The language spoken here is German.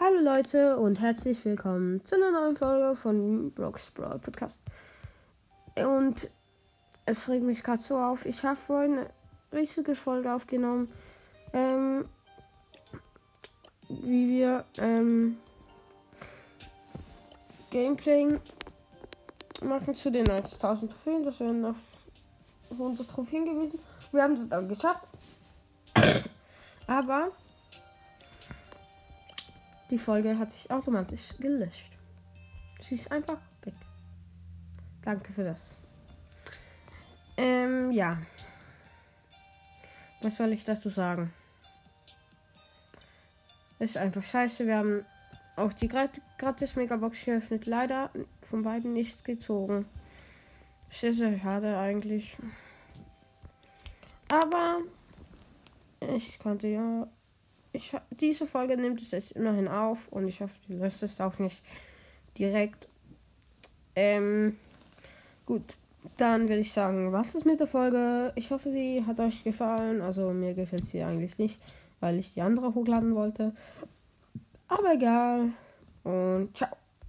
Hallo Leute und herzlich willkommen zu einer neuen Folge von Brooks Brawl Podcast. Und es regt mich gerade so auf. Ich habe vorhin eine richtige Folge aufgenommen, ähm, wie wir ähm, Gameplay machen zu den 1000 Trophäen. Das wären noch 100 Trophäen gewesen. Wir haben das dann geschafft. Aber die Folge hat sich automatisch gelöscht. Sie ist einfach weg. Danke für das. Ähm, ja. Was soll ich dazu sagen? Ist einfach scheiße. Wir haben auch die gratis Megabox geöffnet. Leider von beiden nichts gezogen. Sehr, sehr schade eigentlich. Aber ich konnte ja ich, diese Folge nimmt es jetzt immerhin auf und ich hoffe, die löst es auch nicht direkt. Ähm, gut, dann würde ich sagen, was ist mit der Folge? Ich hoffe, sie hat euch gefallen. Also mir gefällt sie eigentlich nicht, weil ich die andere hochladen wollte. Aber egal. Und ciao.